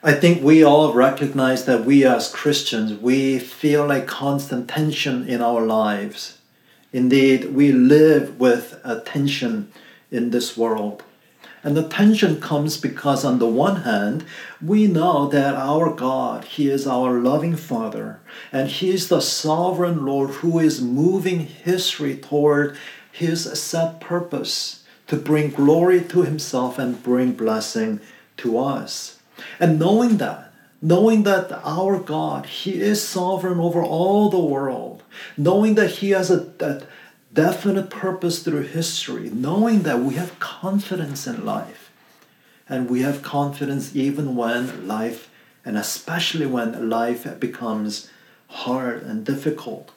I think we all recognize that we as Christians, we feel a constant tension in our lives. Indeed, we live with a tension in this world. And the tension comes because, on the one hand, we know that our God, He is our loving Father, and He is the sovereign Lord who is moving history toward His set purpose to bring glory to Himself and bring blessing to us. And knowing that, knowing that our God, He is sovereign over all the world, knowing that He has a, a definite purpose through history, knowing that we have confidence in life. And we have confidence even when life, and especially when life becomes hard and difficult.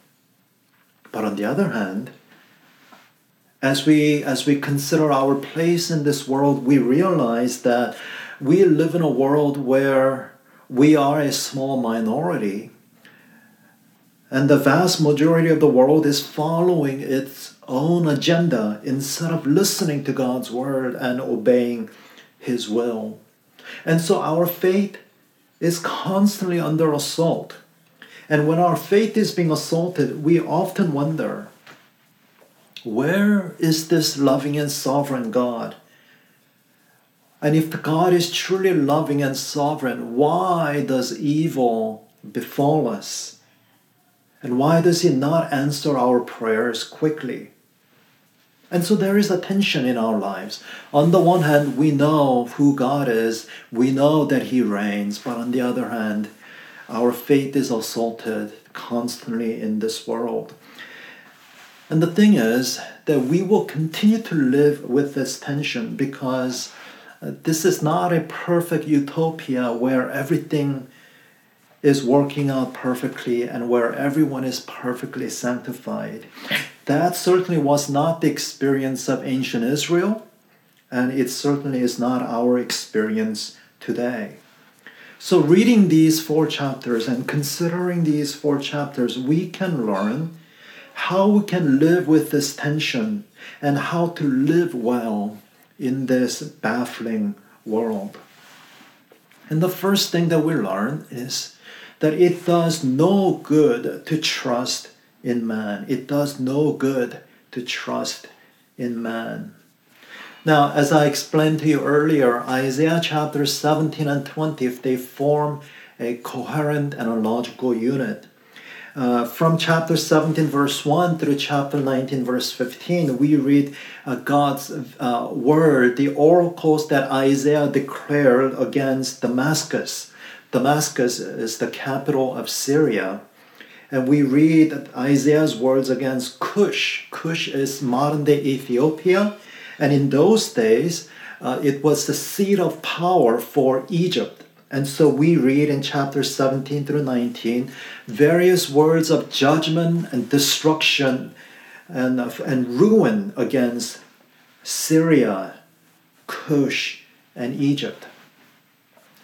But on the other hand, as we as we consider our place in this world, we realize that we live in a world where we are a small minority and the vast majority of the world is following its own agenda instead of listening to God's word and obeying His will. And so our faith is constantly under assault. And when our faith is being assaulted, we often wonder where is this loving and sovereign God? And if God is truly loving and sovereign, why does evil befall us? And why does He not answer our prayers quickly? And so there is a tension in our lives. On the one hand, we know who God is, we know that He reigns, but on the other hand, our faith is assaulted constantly in this world. And the thing is that we will continue to live with this tension because this is not a perfect utopia where everything is working out perfectly and where everyone is perfectly sanctified. That certainly was not the experience of ancient Israel, and it certainly is not our experience today. So, reading these four chapters and considering these four chapters, we can learn how we can live with this tension and how to live well in this baffling world. And the first thing that we learn is that it does no good to trust in man. It does no good to trust in man. Now, as I explained to you earlier, Isaiah chapter 17 and 20, if they form a coherent and a logical unit. Uh, from chapter 17, verse 1 through chapter 19, verse 15, we read uh, God's uh, word, the oracles that Isaiah declared against Damascus. Damascus is the capital of Syria. And we read Isaiah's words against Cush. Cush is modern day Ethiopia. And in those days, uh, it was the seat of power for Egypt. And so we read in chapter 17 through 19 various words of judgment and destruction and, and ruin against Syria, Cush, and Egypt.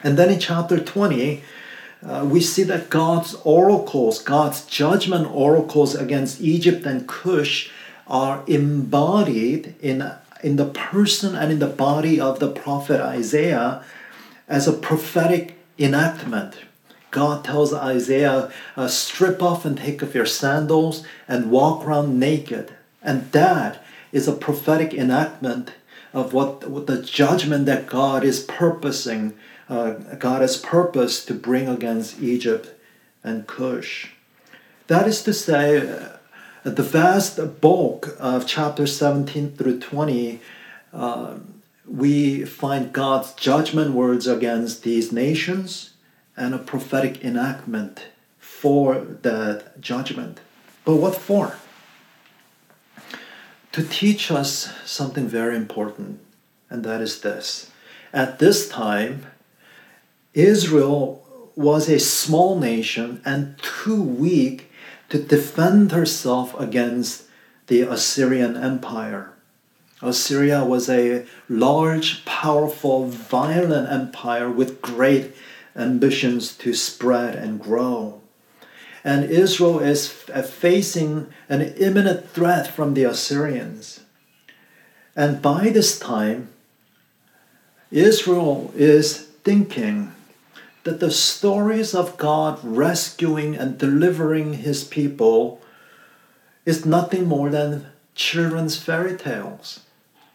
And then in chapter 20, uh, we see that God's oracles, God's judgment oracles against Egypt and Cush are embodied in, in the person and in the body of the prophet Isaiah as a prophetic enactment. God tells Isaiah, uh, strip off and take off your sandals and walk around naked. And that is a prophetic enactment of what, what the judgment that God is purposing uh, God has purpose to bring against Egypt and Cush. That is to say, uh, the vast bulk of chapter 17 through 20, uh, we find God's judgment words against these nations and a prophetic enactment for that judgment. But what for? To teach us something very important, and that is this. At this time, Israel was a small nation and too weak to defend herself against the Assyrian Empire. Assyria was a large, powerful, violent empire with great ambitions to spread and grow. And Israel is uh, facing an imminent threat from the Assyrians. And by this time, Israel is thinking that the stories of God rescuing and delivering his people is nothing more than children's fairy tales.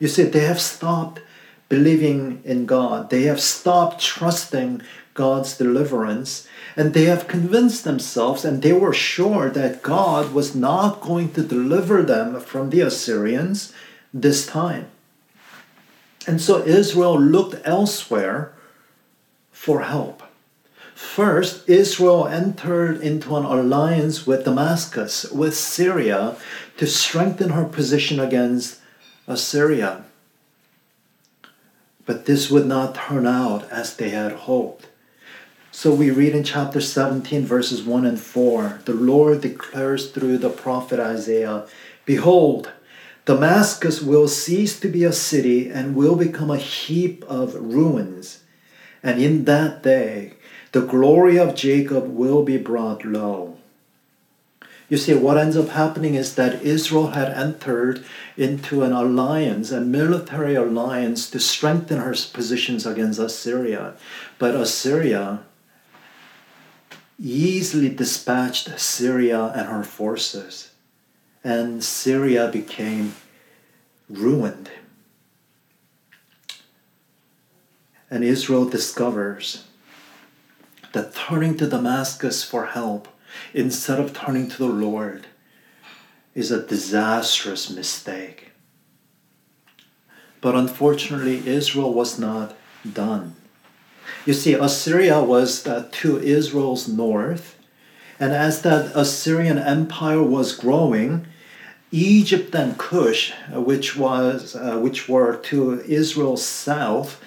You see, they have stopped believing in God, they have stopped trusting God's deliverance, and they have convinced themselves and they were sure that God was not going to deliver them from the Assyrians this time. And so Israel looked elsewhere for help. First, Israel entered into an alliance with Damascus, with Syria, to strengthen her position against Assyria. But this would not turn out as they had hoped. So we read in chapter 17, verses 1 and 4 the Lord declares through the prophet Isaiah Behold, Damascus will cease to be a city and will become a heap of ruins. And in that day, the glory of Jacob will be brought low. You see, what ends up happening is that Israel had entered into an alliance, a military alliance, to strengthen her positions against Assyria. But Assyria easily dispatched Syria and her forces and Syria became ruined. And Israel discovers that turning to Damascus for help instead of turning to the Lord is a disastrous mistake. But unfortunately, Israel was not done. You see, Assyria was to Israel's north, and as that Assyrian empire was growing, Egypt and Cush, uh, which was uh, which were to Israel's south,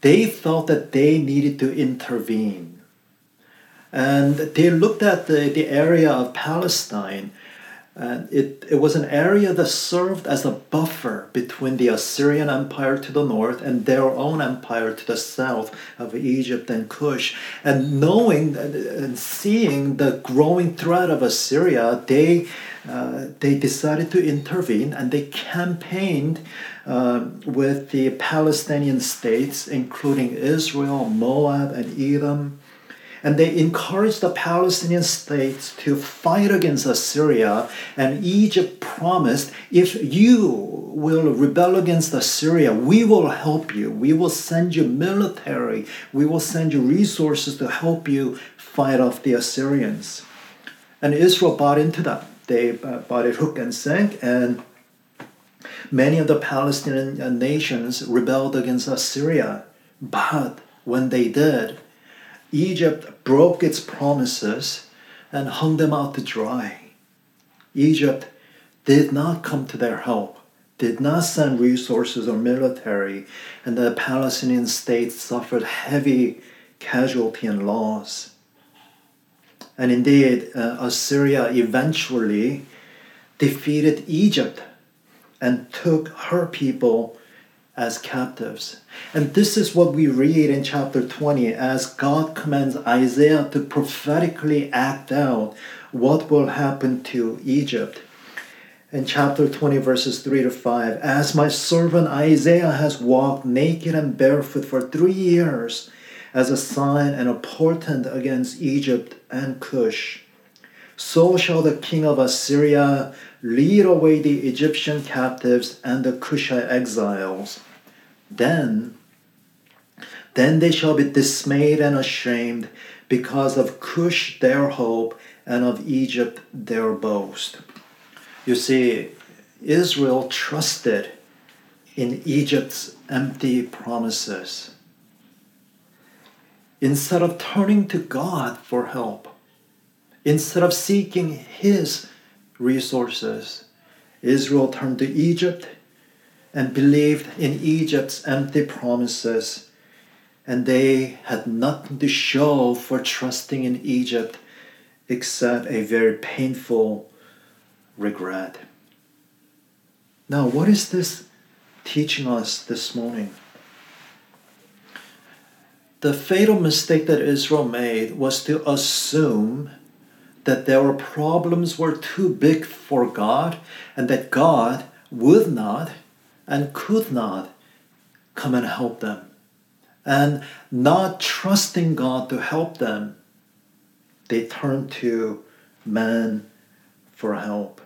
they thought that they needed to intervene. And they looked at the, the area of Palestine and it, it was an area that served as a buffer between the Assyrian Empire to the north and their own empire to the south of Egypt and Cush. And knowing and seeing the growing threat of Assyria, they, uh, they decided to intervene and they campaigned uh, with the Palestinian states, including Israel, Moab, and Edom and they encouraged the Palestinian states to fight against Assyria. And Egypt promised, if you will rebel against Assyria, we will help you. We will send you military. We will send you resources to help you fight off the Assyrians. And Israel bought into that. They uh, bought it hook and sink, and many of the Palestinian nations rebelled against Assyria. But when they did, Egypt broke its promises and hung them out to dry. Egypt did not come to their help, did not send resources or military, and the Palestinian state suffered heavy casualty and loss. And indeed, uh, Assyria eventually defeated Egypt and took her people as captives. And this is what we read in chapter 20 as God commands Isaiah to prophetically act out what will happen to Egypt. In chapter 20, verses 3 to 5, as my servant Isaiah has walked naked and barefoot for three years as a sign and a portent against Egypt and Cush, so shall the king of Assyria lead away the Egyptian captives and the Cushite exiles then, then they shall be dismayed and ashamed because of Cush their hope and of Egypt their boast. You see, Israel trusted in Egypt's empty promises. Instead of turning to God for help, instead of seeking His resources, Israel turned to Egypt and believed in Egypt's empty promises, and they had nothing to show for trusting in Egypt except a very painful regret. Now, what is this teaching us this morning? The fatal mistake that Israel made was to assume that their problems were too big for God and that God would not and could not come and help them. and not trusting God to help them, they turn to man for help.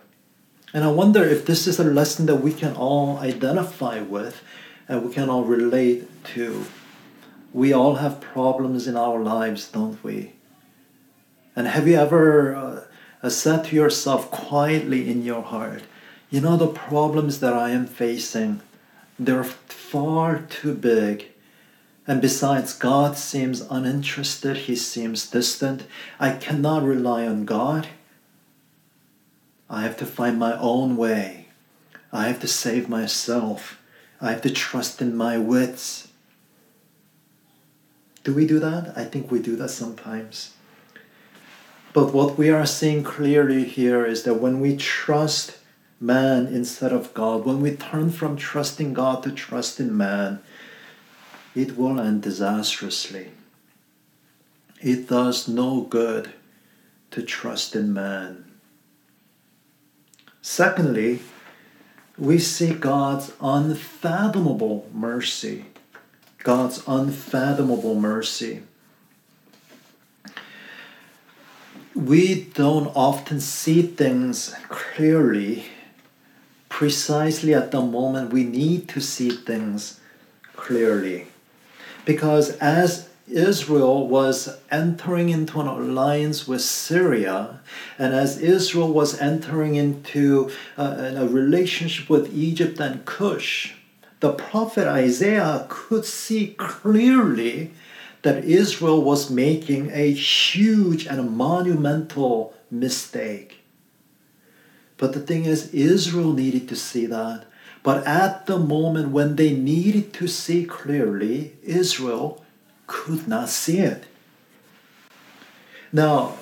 And I wonder if this is a lesson that we can all identify with and we can all relate to. We all have problems in our lives, don't we? And have you ever uh, said to yourself quietly in your heart, you know, the problems that I am facing, they're far too big. And besides, God seems uninterested, He seems distant. I cannot rely on God. I have to find my own way. I have to save myself. I have to trust in my wits. Do we do that? I think we do that sometimes. But what we are seeing clearly here is that when we trust man instead of God, when we turn from trusting God to trust in man, it will end disastrously. It does no good to trust in man. Secondly, we see God's unfathomable mercy. God's unfathomable mercy. We don't often see things clearly, precisely at the moment we need to see things clearly. Because as Israel was entering into an alliance with Syria, and as Israel was entering into uh, a relationship with Egypt and Cush, the prophet Isaiah could see clearly that Israel was making a huge and a monumental mistake. But the thing is, Israel needed to see that. But at the moment when they needed to see clearly, Israel could not see it. Now,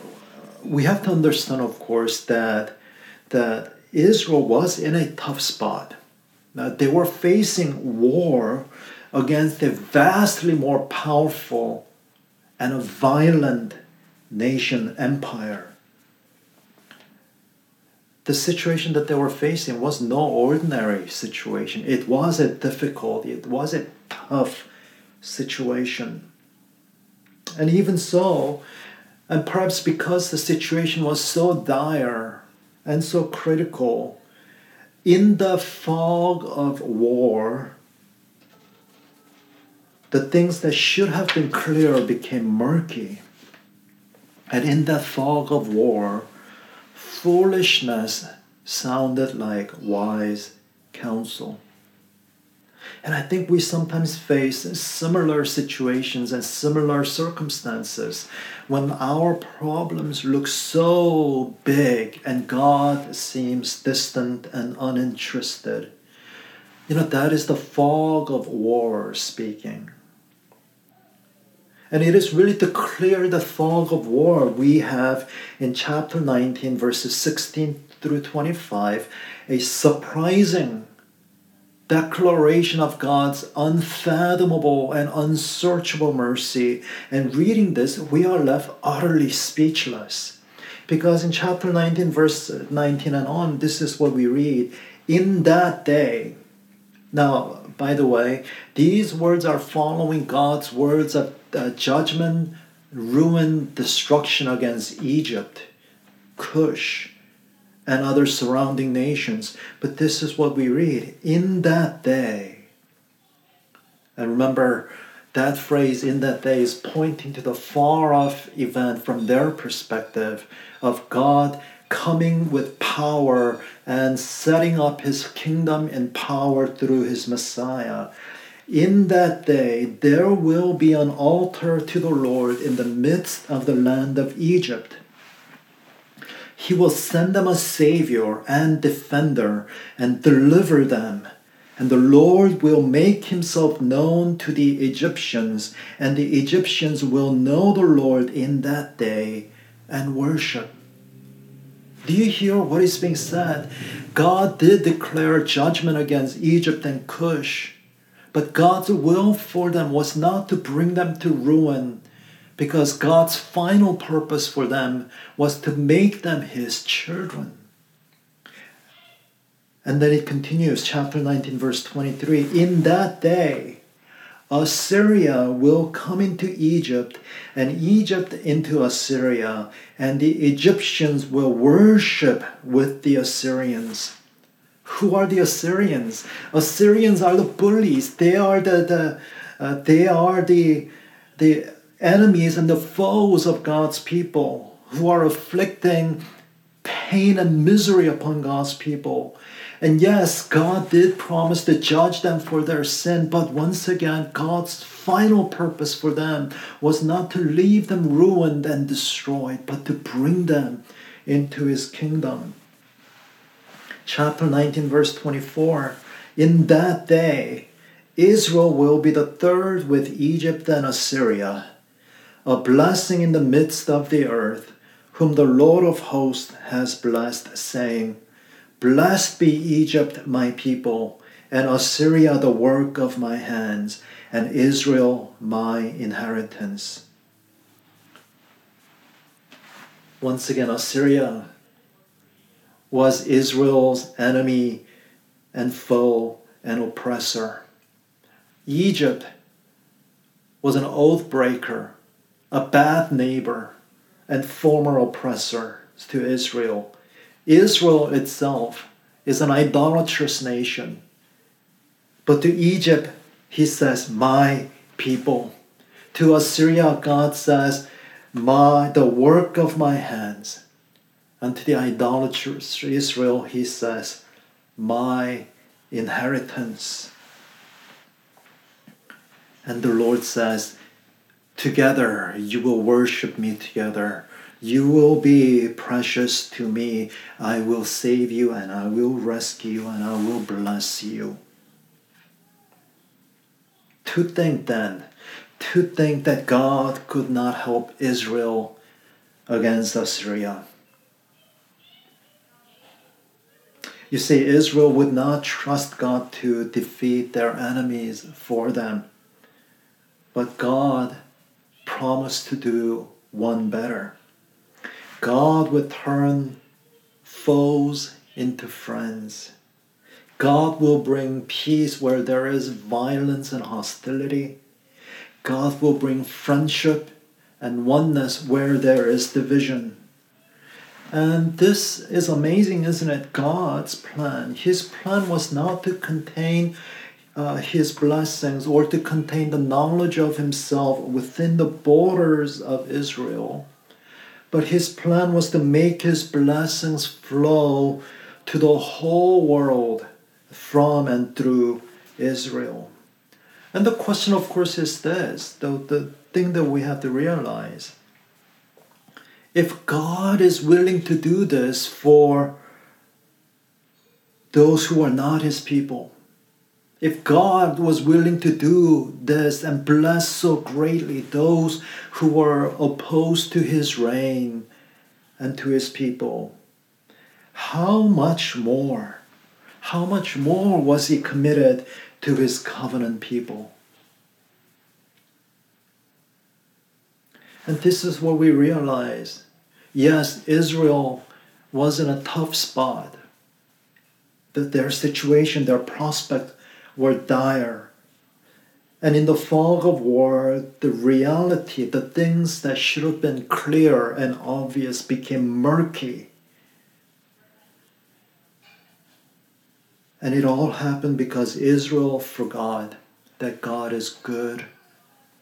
we have to understand, of course, that, that Israel was in a tough spot. Now, they were facing war against a vastly more powerful and a violent nation empire. The situation that they were facing was no ordinary situation. It was a difficult, it was a tough situation. And even so, and perhaps because the situation was so dire and so critical, in the fog of war, the things that should have been clear became murky. And in that fog of war, foolishness sounded like wise counsel. And I think we sometimes face similar situations and similar circumstances when our problems look so big and God seems distant and uninterested. You know, that is the fog of war speaking. And it is really to clear the fog of war we have in chapter 19, verses 16 through 25, a surprising declaration of God's unfathomable and unsearchable mercy. And reading this, we are left utterly speechless. Because in chapter 19, verse 19 and on, this is what we read In that day, now, by the way, these words are following God's words of judgment, ruin, destruction against Egypt, Cush, and other surrounding nations. But this is what we read in that day. And remember, that phrase in that day is pointing to the far off event from their perspective of God coming with power and setting up his kingdom in power through his Messiah. In that day, there will be an altar to the Lord in the midst of the land of Egypt. He will send them a Savior and defender and deliver them. And the Lord will make himself known to the Egyptians, and the Egyptians will know the Lord in that day and worship. Do you hear what is being said? God did declare judgment against Egypt and Cush, but God's will for them was not to bring them to ruin, because God's final purpose for them was to make them his children. And then it continues, chapter 19, verse 23 In that day, Assyria will come into Egypt, and Egypt into Assyria, and the Egyptians will worship with the Assyrians. Who are the Assyrians? Assyrians are the bullies. They are the, the uh, they are the the enemies and the foes of God's people who are afflicting pain and misery upon God's people. And yes, God did promise to judge them for their sin, but once again, God's final purpose for them was not to leave them ruined and destroyed, but to bring them into his kingdom. Chapter 19, verse 24 In that day, Israel will be the third with Egypt and Assyria, a blessing in the midst of the earth, whom the Lord of hosts has blessed, saying, Blessed be Egypt, my people, and Assyria, the work of my hands, and Israel, my inheritance. Once again, Assyria was Israel's enemy and foe and oppressor. Egypt was an oath breaker, a bad neighbor, and former oppressor to Israel Israel itself is an idolatrous nation. But to Egypt, he says, My people. To Assyria, God says, My the work of my hands. And to the idolatrous Israel, he says, My inheritance. And the Lord says, Together you will worship me together you will be precious to me. I will save you and I will rescue you and I will bless you. To think then, to think that God could not help Israel against Assyria. You see, Israel would not trust God to defeat their enemies for them. But God promised to do one better. God would turn foes into friends. God will bring peace where there is violence and hostility. God will bring friendship and oneness where there is division. And this is amazing, isn't it? God's plan. His plan was not to contain uh, his blessings or to contain the knowledge of himself within the borders of Israel but his plan was to make his blessings flow to the whole world from and through Israel. And the question, of course, is this the, the thing that we have to realize. If God is willing to do this for those who are not his people, if God was willing to do this and bless so greatly those who were opposed to his reign and to his people, how much more, how much more was he committed to his covenant people? And this is what we realize. Yes, Israel was in a tough spot. That their situation, their prospect were dire. And in the fog of war, the reality, the things that should have been clear and obvious became murky. And it all happened because Israel forgot that God is good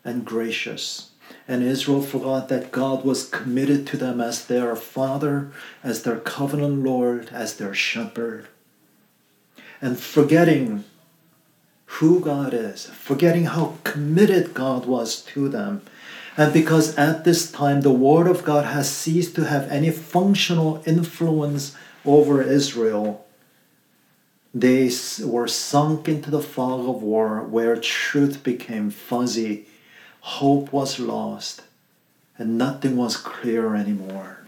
and gracious. And Israel forgot that God was committed to them as their father, as their covenant Lord, as their shepherd. And forgetting who God is, forgetting how committed God was to them. And because at this time the Word of God has ceased to have any functional influence over Israel, they were sunk into the fog of war where truth became fuzzy, hope was lost, and nothing was clear anymore.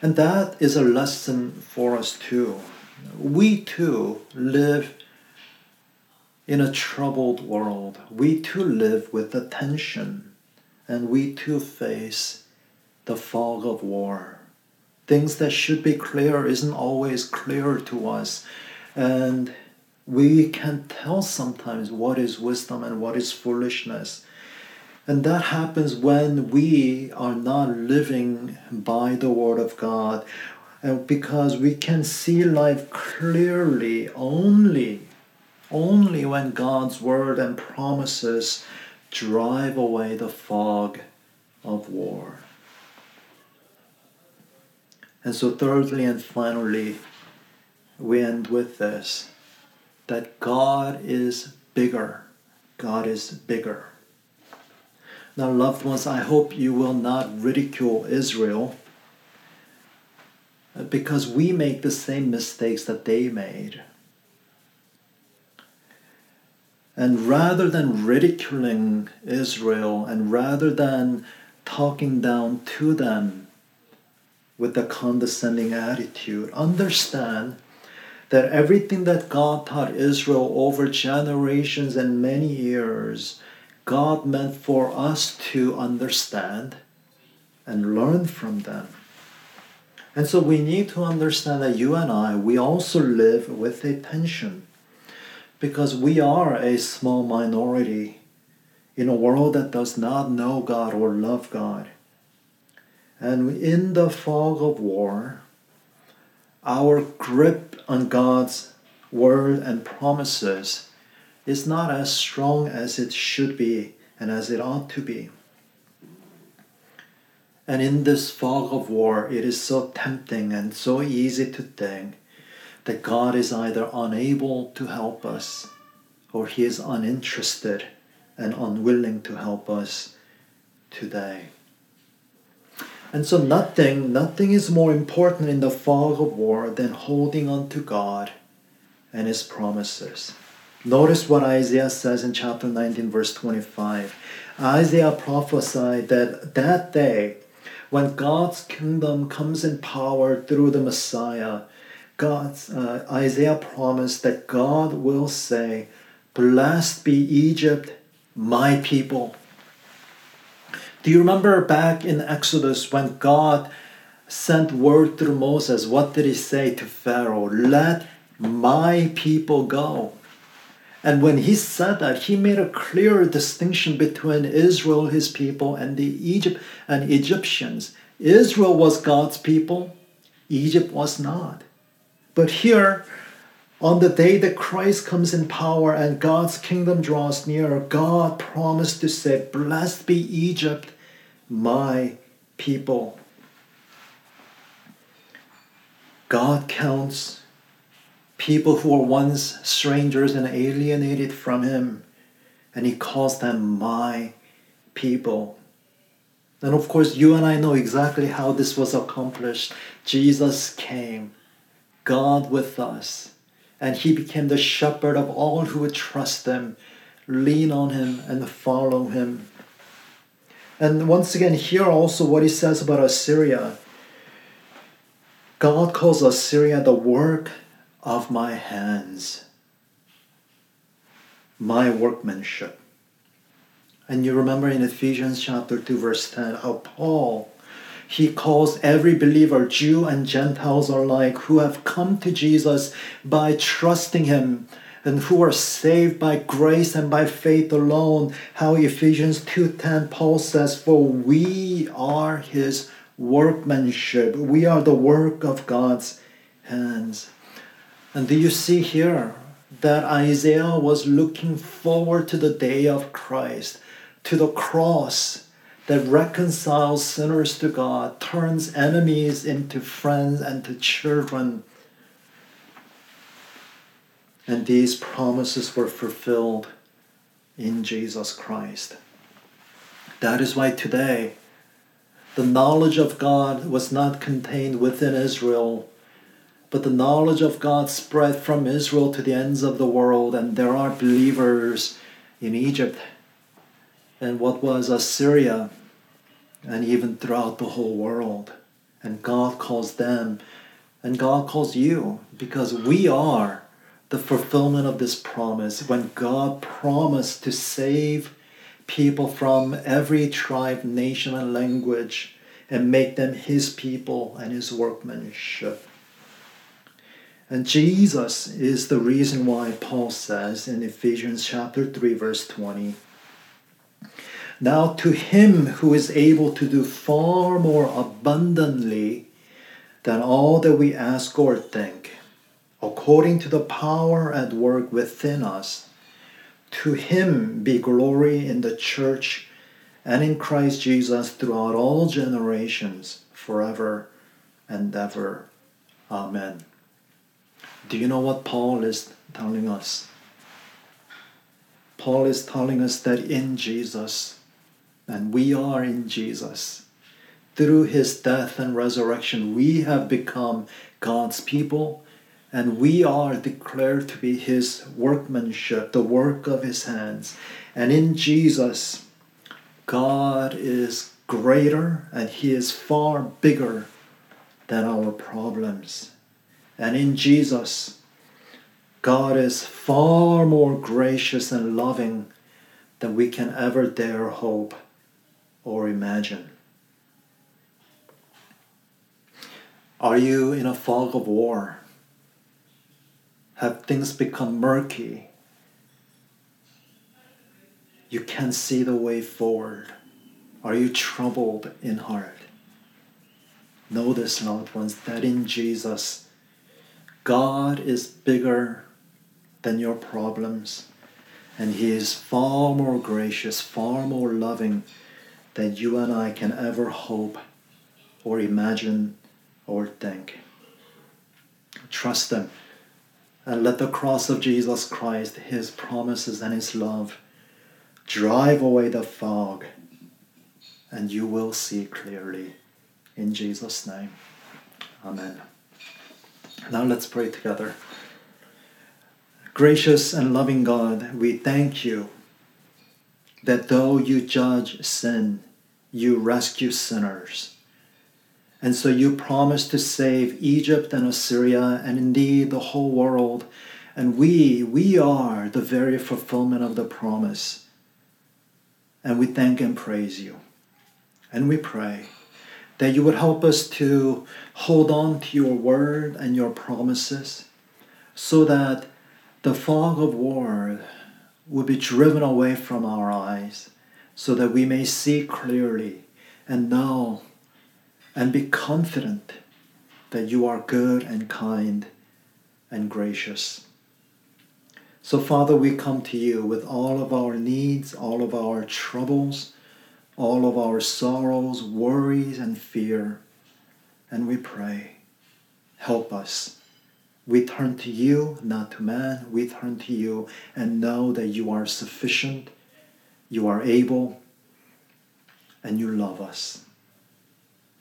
And that is a lesson for us too we too live in a troubled world. We too live with the tension, and we too face the fog of war. Things that should be clear isn't always clear to us, and we can tell sometimes what is wisdom and what is foolishness. And that happens when we are not living by the Word of God. And because we can see life clearly only, only when God's Word and promises drive away the fog of war. And so, thirdly and finally, we end with this that God is bigger. God is bigger. Now, loved ones, I hope you will not ridicule Israel uh, because we make the same mistakes that they made. And rather than ridiculing Israel and rather than talking down to them with a condescending attitude, understand that everything that God taught Israel over generations and many years God meant for us to understand and learn from them. And so we need to understand that you and I, we also live with a tension because we are a small minority in a world that does not know God or love God. And in the fog of war, our grip on God's word and promises is not as strong as it should be and as it ought to be. And in this fog of war, it is so tempting and so easy to think that God is either unable to help us or he is uninterested and unwilling to help us today. And so nothing, nothing is more important in the fog of war than holding on to God and his promises. Notice what Isaiah says in chapter 19, verse 25. Isaiah prophesied that that day, when God's kingdom comes in power through the Messiah, God's, uh, Isaiah promised that God will say, Blessed be Egypt, my people. Do you remember back in Exodus when God sent word through Moses? What did he say to Pharaoh? Let my people go. And when he said that, he made a clear distinction between Israel, his people, and the Egypt and Egyptians. Israel was God's people, Egypt was not. But here, on the day that Christ comes in power and God's kingdom draws near, God promised to say, Blessed be Egypt, my people. God counts people who were once strangers and alienated from him, and he calls them my people. And of course, you and I know exactly how this was accomplished. Jesus came, God with us, and he became the shepherd of all who would trust him, lean on him, and follow him. And once again, here also what he says about Assyria. God calls Assyria the work of my hands, my workmanship. And you remember in Ephesians chapter 2, verse 10, how Paul he calls every believer, Jew and Gentiles alike, who have come to Jesus by trusting him and who are saved by grace and by faith alone. How Ephesians 2:10 Paul says, "For we are his workmanship. We are the work of God's hands." And do you see here that Isaiah was looking forward to the day of Christ, to the cross that reconciles sinners to God, turns enemies into friends and to children. And these promises were fulfilled in Jesus Christ. That is why today the knowledge of God was not contained within Israel but the knowledge of God spread from Israel to the ends of the world, and there are believers in Egypt and what was Assyria, and even throughout the whole world. And God calls them, and God calls you, because we are the fulfillment of this promise. When God promised to save people from every tribe, nation, and language, and make them His people and His workmanship. And Jesus is the reason why Paul says in Ephesians chapter 3 verse 20 Now to him who is able to do far more abundantly than all that we ask or think according to the power at work within us. To him be glory in the church and in Christ Jesus throughout all generations forever and ever. Amen. Do you know what Paul is telling us? Paul is telling us that in Jesus, and we are in Jesus, through his death and resurrection, we have become God's people and we are declared to be his workmanship, the work of his hands. And in Jesus, God is greater and he is far bigger than our problems. And in Jesus, God is far more gracious and loving than we can ever dare hope or imagine. Are you in a fog of war? Have things become murky? You can't see the way forward. Are you troubled in heart? Know this, loved ones, that in Jesus, God is bigger than your problems, and He is far more gracious, far more loving than you and I can ever hope or imagine or think. Trust Him and let the cross of Jesus Christ, His promises and His love, drive away the fog, and you will see clearly. In Jesus' name, Amen. Now let's pray together. Gracious and loving God, we thank you that though you judge sin, you rescue sinners. And so you promised to save Egypt and Assyria and indeed the whole world. And we, we are the very fulfillment of the promise. And we thank and praise you. And we pray that you would help us to hold on to your word and your promises so that the fog of war would be driven away from our eyes so that we may see clearly and know and be confident that you are good and kind and gracious. So, Father, we come to you with all of our needs, all of our troubles, all of our sorrows, worries, and fear. And we pray, help us. We turn to you, not to man. We turn to you and know that you are sufficient, you are able, and you love us.